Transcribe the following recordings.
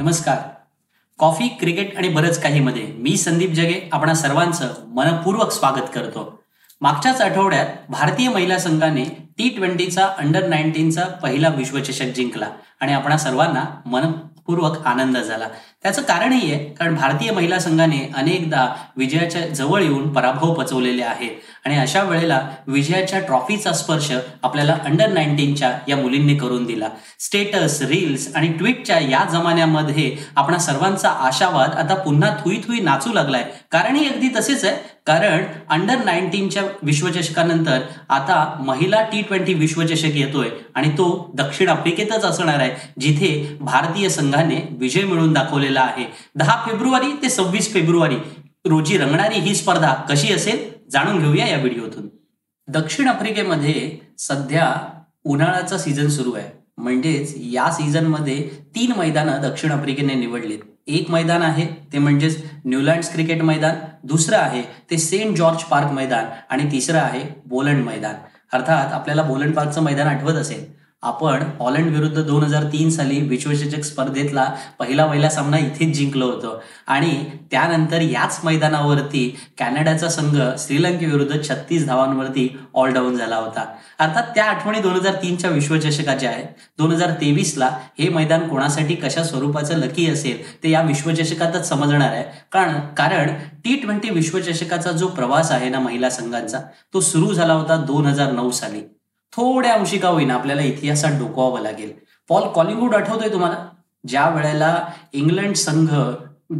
नमस्कार. Coffee cricket आणि बरंच काही मध्ये मी संदीप जगे आपणा सर्वांचं मनपूर्वक स्वागत करतो. मागच्याच आठवड्यात भारतीय महिला संघाने टी ट्वेंटीचा अंडर नाईन्टीनचा पहिला विश्वचषक जिंकला आणि आपणा सर्वांना मनपूर्वक आनंद झाला. त्याचं कारणही आहे कारण भारतीय महिला संघाने अनेकदा विजयाच्या जवळ येऊन पराभव पचवलेले आहे आणि अशा वेळेला विजयाच्या ट्रॉफीचा स्पर्श आपल्याला अंडर नाईन्टीनच्या या मुलींनी करून दिला. स्टेटस रील्स आणि ट्विटच्या या जमान्यामध्ये आपण सर्वांचा आशावाद आता पुन्हा थुई थुई नाचू लागलाय. कारणही अगदी तसेच आहे कारण अंडर नाईन्टीनच्या विश्वचषकानंतर आता महिला टी ट्वेंटी विश्वचषक येतोय आणि तो दक्षिण आफ्रिकेतच असणार आहे जिथे भारतीय संघाने विजय मिळवून दाखवलेला आहे. दहा फेब्रुवारी ते सव्वीस फेब्रुवारी रोजी रंगणारी ही स्पर्धा कशी असेल जाणून घेऊया या व्हिडिओतून. दक्षिण आफ्रिकेमध्ये सध्या उन्हाळ्याचा सीझन सुरू आहे. म्हणजेच या सीझनमध्ये तीन मैदानं दक्षिण आफ्रिकेने निवडलीत. एक मैदान आहे ते म्हणजेच न्यूलँड्स क्रिकेट मैदान. दुसरं आहे ते सेंट जॉर्ज पार्क मैदान. आणि तिसरं आहे बोलंड मैदान. अर्थात आपल्याला बोलंड पार्कचं मैदान आठवत असेल. आपण हॉलंड विरुद्ध दोन हजार तीन साली विश्वचषक स्पर्धेतला पहिला पहिला सामना इथेच जिंकलो होतो. आणि त्यानंतर याच मैदानावरती कॅनडाचा संघ श्रीलंकेविरुद्ध छत्तीस धावांवरती ऑल डाऊन झाला होता. अर्थात त्या आठवणी दोन हजार तीनच्या विश्वचषकाच्या आहेत. दोन हजार तेवीसला हे मैदान कोणासाठी कशा स्वरूपाचं लकी असेल ते या विश्वचषकातच समजणार आहे. कारण कारण टी ट्वेंटी विश्वचषकाचा जो प्रवास आहे ना महिला संघांचा तो सुरू झाला होता दोन हजार नऊ साली. थोड्या अंशी का होईना आपल्याला इतिहासात डोकवावं लागेल. पॉल कॉलिंगवूड आठवतोय तुम्हाला? ज्या वेळेला इंग्लंड संघ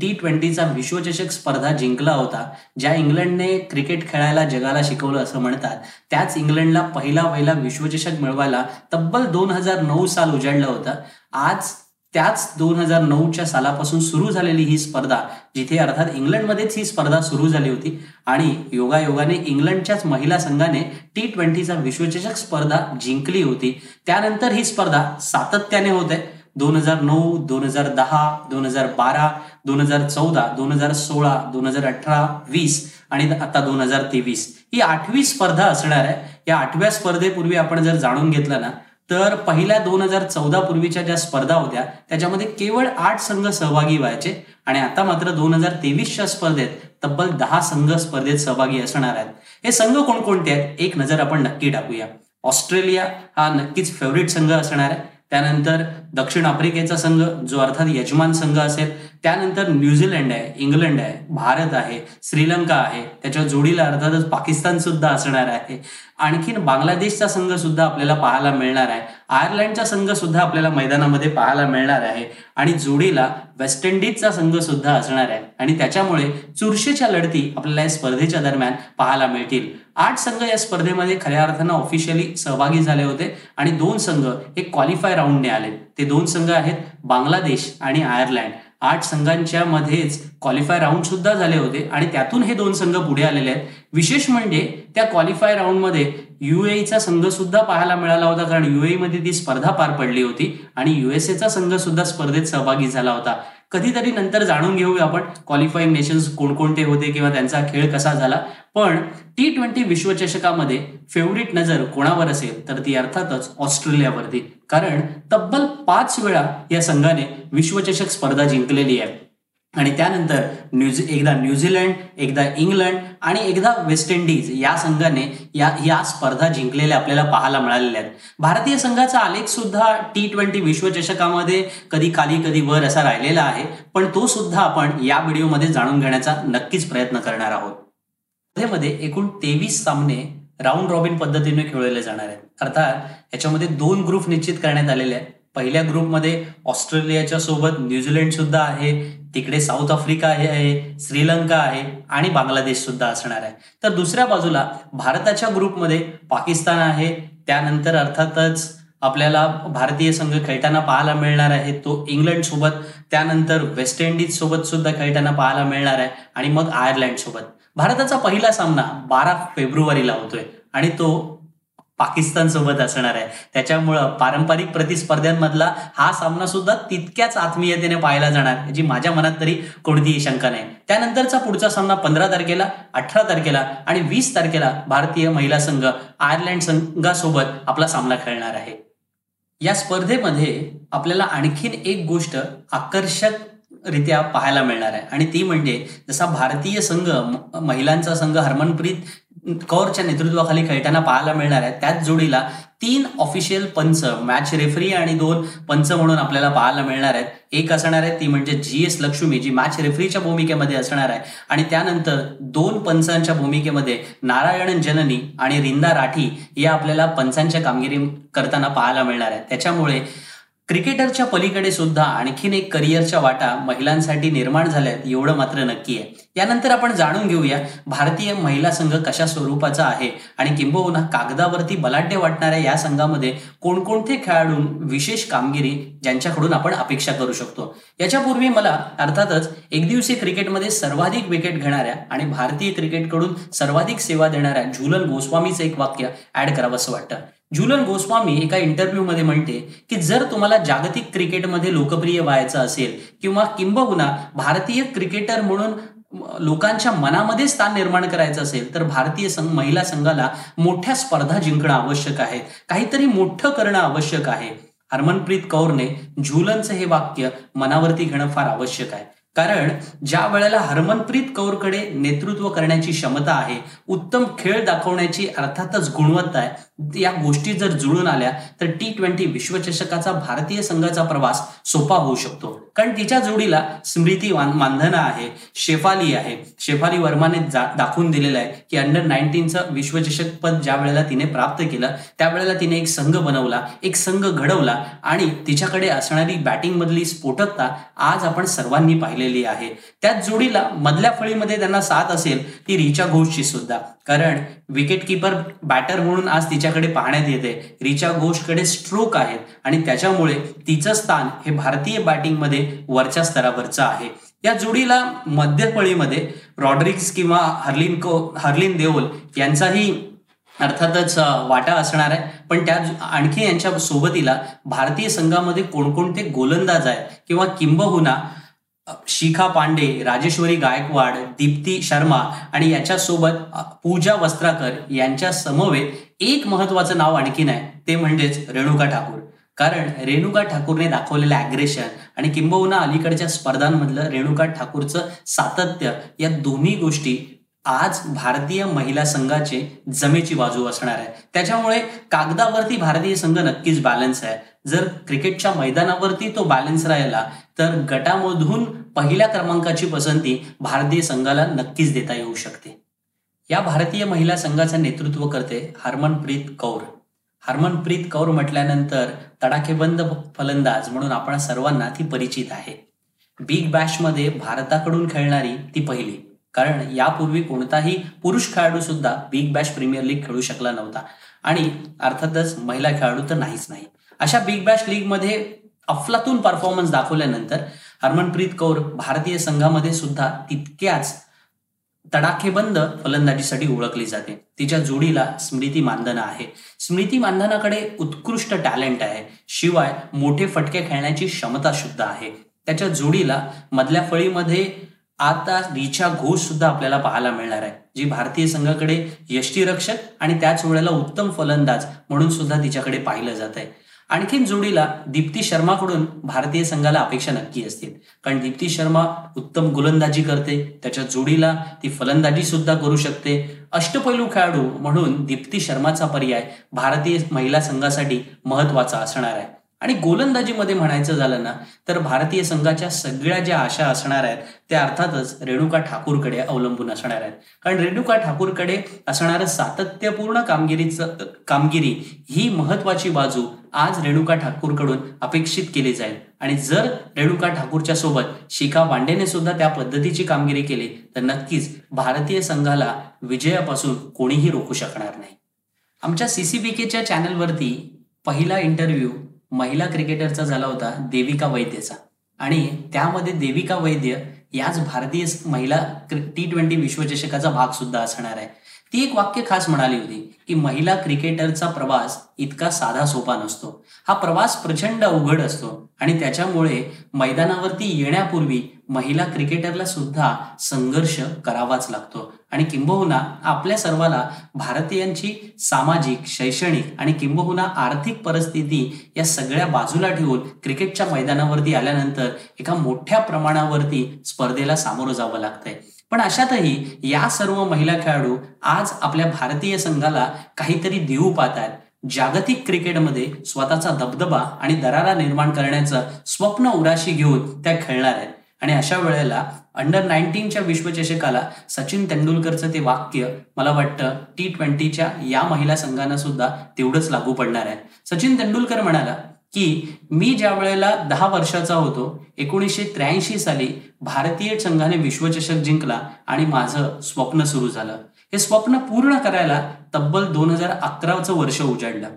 टी ट्वेंटीचा विश्वचषक स्पर्धा जिंकला होता ज्या इंग्लंडने क्रिकेट खेळायला जगाला शिकवलं असं म्हणतात त्याच इंग्लंडला पहिला पहिला विश्वचषक मिळवायला तब्बल दोन हजार नऊ साल उजाडलं होतं. आज त्याच दोन हजार नऊच्या सालापासून सुरू झालेली ही स्पर्धा जिथे अर्थात इंग्लंडमध्येच ही स्पर्धा सुरू झाली होती आणि योगायोगाने इंग्लंडच्याच महिला संघाने टी ट्वेंटीचा विश्वचषक स्पर्धा जिंकली होती. त्यानंतर ही स्पर्धा सातत्याने होते. दोन हजार नऊ दोन हजार दहा दोन हजार बारा दोन हजार चौदा दोन हजार सोळा दोन हजार अठरा वीस आणि आता दोन हजार तेवीस. ही आठवी स्पर्धा असणार आहे. या आठव्या स्पर्धेपूर्वी आपण जर जाणून घेतलं ना तर पहिल्या दोन हजार चौदा पूर्वीच्या ज्या स्पर्धा होत्या त्याच्यामध्ये केवळ आठ संघ सहभागी व्हायचे आणि आता मात्र दोन हजार तेवीसच्या स्पर्धेत तब्बल दहा संघ स्पर्धेत सहभागी असणार आहेत. हे संघ कोणकोणते आहेत? एक नजर आपण नक्की टाकूया. ऑस्ट्रेलिया हा नक्कीच फेवरेट संघ असणार आहे. त्यानंतर दक्षिण आफ्रिकेचा संघ जो अर्थात यजमान संघ असेल त्यानंतर न्यूझीलंड आहे इंग्लंड आहे भारत आहे श्रीलंका आहे त्याच्या जोडीला अर्थातच पाकिस्तान सुद्धा असणार आहे. आणखीन बांगलादेशचा संघ सुद्धा आपल्याला पाहायला मिळणार आहे. आयर्लंडचा संघ सुद्धा आपल्याला मैदानामध्ये पाहायला मिळणार आहे. आणि जोडीला वेस्ट इंडिजचा संघ सुद्धा असणार आहे. आणि त्याच्यामुळे चुरशीच्या लढती आपल्याला या स्पर्धेच्या दरम्यान पाहायला मिळतील. आठ संघ या स्पर्धेमध्ये खऱ्या अर्थानं ऑफिशियली सहभागी झाले होते. आणि दोन संघ हे क्वालिफाय राऊंडने आले. ते दोन संघ आहेत बांगलादेश आणि आयर्लंड. आठ संघांच्या मध्येच क्वालिफाय राऊंड सुद्धा झाले होते आणि त्यातून हे दोन संघ पुढे आलेले आहेत. विशेष म्हणजे त्या क्वालिफाय राऊंडमध्ये युएचा संघ सुद्धा पाहायला मिळाला होता कारण युए मध्ये ती स्पर्धा पार पडली होती आणि युएसएचा संघ सुद्धा स्पर्धेत सहभागी झाला होता. कधीतरी नंतर जाणून घेऊया आपण क्वालिफाईंग नेशन्स कोणकोणते होते किंवा त्यांचा खेळ कसा झाला. पण टी ट्वेंटी विश्वचषकामध्ये फेवरिट नजर कोणावर असेल तर ती अर्थातच ऑस्ट्रेलियावरती. कारण तब्बल पाच वेळा या संघाने विश्वचषक स्पर्धा जिंकलेली आहे. आणि त्यानंतर न्यूझी एकदा न्यूझीलंड एकदा इंग्लंड आणि एकदा वेस्ट इंडिज या संघाने या या स्पर्धा जिंकलेल्या आपल्याला पाहायला मिळालेल्या आहेत. भारतीय संघाचा आलेख सुद्धा टी ट्वेंटी विश्वचषकामध्ये कधी खाली कधी वर असा राहिलेला आहे. पण तो सुद्धा आपण या व्हिडिओमध्ये जाणून घेण्याचा नक्कीच प्रयत्न करणार आहोत. मध्ये एकूण तेवीस सामने राऊंड रॉबिन पद्धतीने खेळवले जाणार आहेत. अर्थात याच्यामध्ये दोन ग्रुप निश्चित करण्यात आलेले आहेत. पहिल्या ग्रुपमध्ये ऑस्ट्रेलियाच्या सोबत न्यूझीलंड सुद्धा आहे तिकडे साऊथ आफ्रिका आहे श्रीलंका आहे आणि बांगलादेश सुद्धा असणार आहे. तर दुसऱ्या बाजूला भारताच्या ग्रुपमध्ये पाकिस्तान आहे. त्यानंतर अर्थातच आपल्याला भारतीय संघ खेळताना पाहायला मिळणार आहे. तो इंग्लंड सोबत त्यानंतर वेस्ट इंडिज सोबत सुद्धा खेळताना पाहायला मिळणार आहे आणि मग आयर्लंड सोबत. भारताचा पहिला सामना बारा फेब्रुवारीला होतोय आणि तो पाकिस्तान सोबत असणार आहे. त्याच्यामुळं पारंपरिक प्रतिस्पर्ध्यांमधला हा सामना सुद्धा तितक्याच आत्मीयतेने पाहायला जाणार याची माझ्या मनात तरी कोणतीही शंका नाही. त्यानंतरचा पुढचा सामना पंधरा तारखेला अठरा तारखेला आणि वीस तारखेला भारतीय महिला संघ आयर्लंड संघासोबत आपला सामना खेळणार आहे. या स्पर्धेमध्ये आपल्याला आणखीन एक गोष्ट आकर्षक रित्या पाहायला मिळणार आहे. आणि ती म्हणजे जसा भारतीय संघ महिलांचा संघ हरमनप्रीत कौरच्या नेतृत्वाखाली खेळताना पाहायला मिळणार आहे. त्याच जोडीला तीन ऑफिशियल पंच मॅच रेफरी आणि दोन पंच म्हणून आपल्याला पाहायला मिळणार आहेत. एक असणार आहे ती म्हणजे G S Lakshmi ji match रेफरीच्या भूमिकेमध्ये असणार आहे. आणि त्यानंतर दोन पंचांच्या भूमिकेमध्ये नारायण जननी आणि रिंदा राठी या आपल्याला पंचांच्या कामगिरी करताना पाहायला मिळणार आहे. त्याच्यामुळे क्रिकेटरच्या पलीकडे सुद्धा आणखीन एक करिअरच्या वाटा महिलांसाठी निर्माण झाल्यात एवढं मात्र नक्की आहे. यानंतर आपण जाणून घेऊया भारतीय महिला संघ कशा स्वरूपाचा आहे आणि किंबहुना कागदावरती बलाढ्य वाटणाऱ्या या संघामध्ये कोणकोणते खेळाडू विशेष कामगिरी ज्यांच्याकडून आपण अपेक्षा करू शकतो? याच्यापूर्वी मला अर्थातच एकदिवसीय क्रिकेटमध्ये सर्वाधिक विकेट घेणाऱ्या आणि भारतीय क्रिकेटकडून सर्वाधिक सेवा देणाऱ्या झुलन गोस्वामीचं एक वाक्य ऍड करावं असं वाटतं. जुलन गोस्वामी एका इंटरव्ह्यूमध्ये म्हणते की जर तुम्हाला जागतिक क्रिकेटमध्ये लोकप्रिय व्हायचं असेल किंवा किंबहुना भारतीय क्रिकेटर म्हणून लोकांच्या मनामध्ये स्थान निर्माण करायचं असेल तर भारतीय संघ महिला संघाला मोठ्या स्पर्धा जिंकणं आवश्यक आहे. काहीतरी मोठं करणं आवश्यक आहे. हरमनप्रीत कौरने झुलनचं हे वाक्य मनावरती घेणं फार आवश्यक आहे. कारण ज्या वेळेला हरमनप्रीत कौरकडे नेतृत्व करण्याची क्षमता आहे उत्तम खेळ दाखवण्याची अर्थातच गुणवत्ता आहे या गोष्टी जर जुळून आल्या तर टी ट्वेंटी विश्वचषकाचा भारतीय संघाचा प्रवास सोपा होऊ शकतो. कारण तिच्या जोडीला स्मृती मानधना आहे शेफाली आहे. शेफाली वर्माने दाखवून दिलेलं आहे की अंडर नाईन्टीनचं विश्वचषक पद ज्या वेळेला तिने प्राप्त केलं त्यावेळेला तिने एक संघ बनवला एक संघ घडवला आणि तिच्याकडे असणारी बॅटिंग मधली स्फोटकता आज आपण सर्वांनी पाहिलेली आहे. त्याच जोडीला मधल्या फळीमध्ये त्यांना साथ असेल ती रिचा घोषची सुद्धा. कारण विकेटकीपर बॅटर म्हणून आज तिच्याकडे पाहण्यात येते. रिचा घोषकडे स्ट्रोक आहेत आणि त्याच्यामुळे तिचं स्थान हे भारतीय बॅटिंगमध्ये वरच्या स्तरावरचं आहे. या जोडीला मध्यफळीमध्ये रॉड्रिक्स किंवा हर्लिन को हर्लिन देओल यांचाही अर्थातच वाटा असणार आहे. पण त्या आणखी यांच्या सोबतीला भारतीय संघामध्ये कोणकोणते गोलंदाज आहेत किंवा किंबहुना शिखा पांडे राजेश्वरी गायकवाड दीप्ती शर्मा आणि याच्यासोबत पूजा वस्त्राकर यांच्या समवेत एक महत्वाचं नाव आणखीन आहे. ते म्हणजेच रेणुका ठाकूर. कारण रेणुका ठाकूरने दाखवलेलं अग्रेशन आणि किंबहुना अलीकडच्या स्पर्धांमधलं रेणुका ठाकूरचं सातत्य या दोन्ही गोष्टी आज भारतीय महिला संघाचे जमेची बाजू असणार आहे. त्याच्यामुळे कागदावरती भारतीय संघ नक्कीच बॅलन्स आहे. जर क्रिकेटच्या मैदानावरती तो बॅलन्स राहिला तर गटामधून पहिल्या क्रमांकाची पसंती भारतीय संघाला नक्कीच देता येऊ शकते. या भारतीय महिला संघाचं नेतृत्व करते हरमनप्रीत कौर. हरमनप्रीत कौर म्हटल्यानंतर तडाखेबंद फलंदाज म्हणून आपण सर्वांना ती परिचित आहे. बिग बॅशमध्ये भारताकडून खेळणारी ती पहिली. कारण यापूर्वी कोणताही पुरुष खेळाडू सुद्धा बिग बॅश प्रीमियर लीग खेळू शकला नव्हता. आणि अर्थातच महिला खेळाडू तर नाहीच नाही. अशा बिग बॅश लीगमध्ये अफलातून परफॉर्मन्स दाखवल्यानंतर हरमनप्रीत कौर भारतीय संघामध्ये सुद्धा तितक्याच तडाखेबंद फलंदाजीसाठी ओळखली जाते. तिच्या जोडीला स्मृती मानधना आहे. स्मृती मानधनाकडे उत्कृष्ट टॅलेंट आहे. शिवाय मोठे फटके खेळण्याची क्षमता सुद्धा आहे. त्याच्या जोडीला मधल्या फळीमध्ये आता रिचा घोष सुद्धा आपल्याला पाहायला मिळणार आहे. जी भारतीय संघाकडे यष्टीरक्षक आणि त्याच वेळेला उत्तम फलंदाज म्हणून सुद्धा तिच्याकडे पाहिलं जात आहे आणखीन जोडीला दीप्ती शर्माकडून भारतीय संघाला अपेक्षा नक्की असतील. कारण दीप्ती शर्मा उत्तम गोलंदाजी करते. त्याच्या जोडीला ती फलंदाजी सुद्धा करू शकते. अष्टपैलू खेळाडू म्हणून दीप्ती शर्माचा पर्याय भारतीय महिला संघासाठी महत्त्वाचा असणार आहे. आणि गोलंदाजीमध्ये म्हणायचं झालं ना तर भारतीय संघाच्या सगळ्या ज्या आशा असणार आहेत त्या अर्थातच रेणुका ठाकूरकडे अवलंबून असणार आहेत. कारण रेणुका ठाकूरकडे असणारं सातत्यपूर्ण कामगिरीचं कामगिरी ही महत्वाची बाजू आज रेणुका ठाकूरकडून अपेक्षित केली जाईल. आणि जर रेणुका ठाकूरच्या सोबत शिखा पांडेने सुद्धा त्या पद्धतीची कामगिरी केली तर नक्कीच भारतीय संघाला विजयापासून कोणीही रोखू शकणार नाही. आमच्या सीसीबीकेच्या चॅनलवरती पहिला इंटरव्ह्यू महिला क्रिकेटरचा झाला होता देविका वैद्यचा. आणि त्यामध्ये देविका वैद्य याच भारतीय महिला टी ट्वेंटी विश्वचषकाचा भाग सुद्धा असणार आहे. ती एक वाक्य खास म्हणाली होती की महिला क्रिकेटरचा प्रवास इतका साधा सोपा नसतो. हा प्रवास प्रचंड अवघड असतो आणि त्याच्यामुळे मैदानावरती येण्यापूर्वी महिला क्रिकेटरला सुद्धा संघर्ष करावाच लागतो. आणि किंबहुना आपल्या सर्वाला भारतीयांची सामाजिक शैक्षणिक आणि किंबहुना आर्थिक परिस्थिती या सगळ्या बाजूला ठेवून क्रिकेटच्या मैदानावरती आल्यानंतर एका मोठ्या प्रमाणावरती स्पर्धेला सामोरं जावं लागतंय. पण अशातही या सर्व महिला खेळाडू आज आपल्या भारतीय संघाला काहीतरी देऊ पाहत आहेत जागतिक क्रिकेटमध्ये स्वतःचा दबदबा आणि दरारा निर्माण करण्याचं स्वप्न उराशी घेऊन त्या खेळणार आहेत. आणि अशा वेळेला अंडर नाईन्टीनच्या विश्वचषकाला सचिन तेंडुलकरचं ते वाक्य मला वाटतं टी ट्वेंटीच्या या महिला संघांना सुद्धा तेवढंच लागू पडणार आहे. सचिन तेंडुलकर म्हणाला की मी ज्या वेळेला दहा वर्षाचा होतो एकोणीसशे त्र्याऐंशी साली भारतीय संघाने विश्वचषक जिंकला आणि माझं स्वप्न सुरू झालं. हे स्वप्न पूर्ण करायला तब्बल दोन हजार अकराचं वर्ष उजाडलं.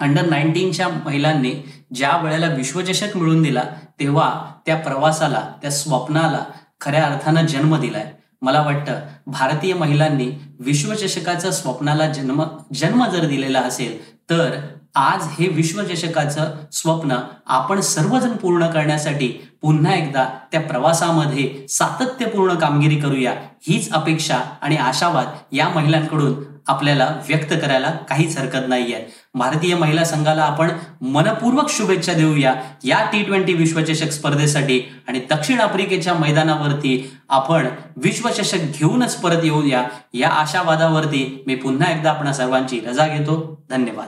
अंडर नाईन्टीनच्या महिलांनी ज्या वेळेला विश्वचषक मिळून दिला तेव्हा त्या प्रवासाला त्या स्वप्नाला खऱ्या अर्थानं जन्म दिलाय. मला वाटतं भारतीय महिलांनी विश्वचषकाच्या स्वप्नाला जन्म जन्म जर दिलेला असेल तर आज हे विश्वचषकाचं स्वप्न आपण सर्वजण पूर्ण करण्यासाठी पुन्हा एकदा त्या प्रवासामध्ये सातत्यपूर्ण कामगिरी करूया हीच अपेक्षा आणि आशावाद या महिलांकडून आपल्याला व्यक्त करायला काहीच हरकत नाहीये. भारतीय महिला संघाला आपण मनपूर्वक शुभेच्छा देऊया या टी ट्वेंटी विश्वचषक स्पर्धेसाठी आणि दक्षिण आफ्रिकेच्या मैदानावरती आपण विश्वचषक घेऊनच परत येऊया. या आशावादावरती मी पुन्हा एकदा आपणा सर्वांची रजा घेतो. धन्यवाद.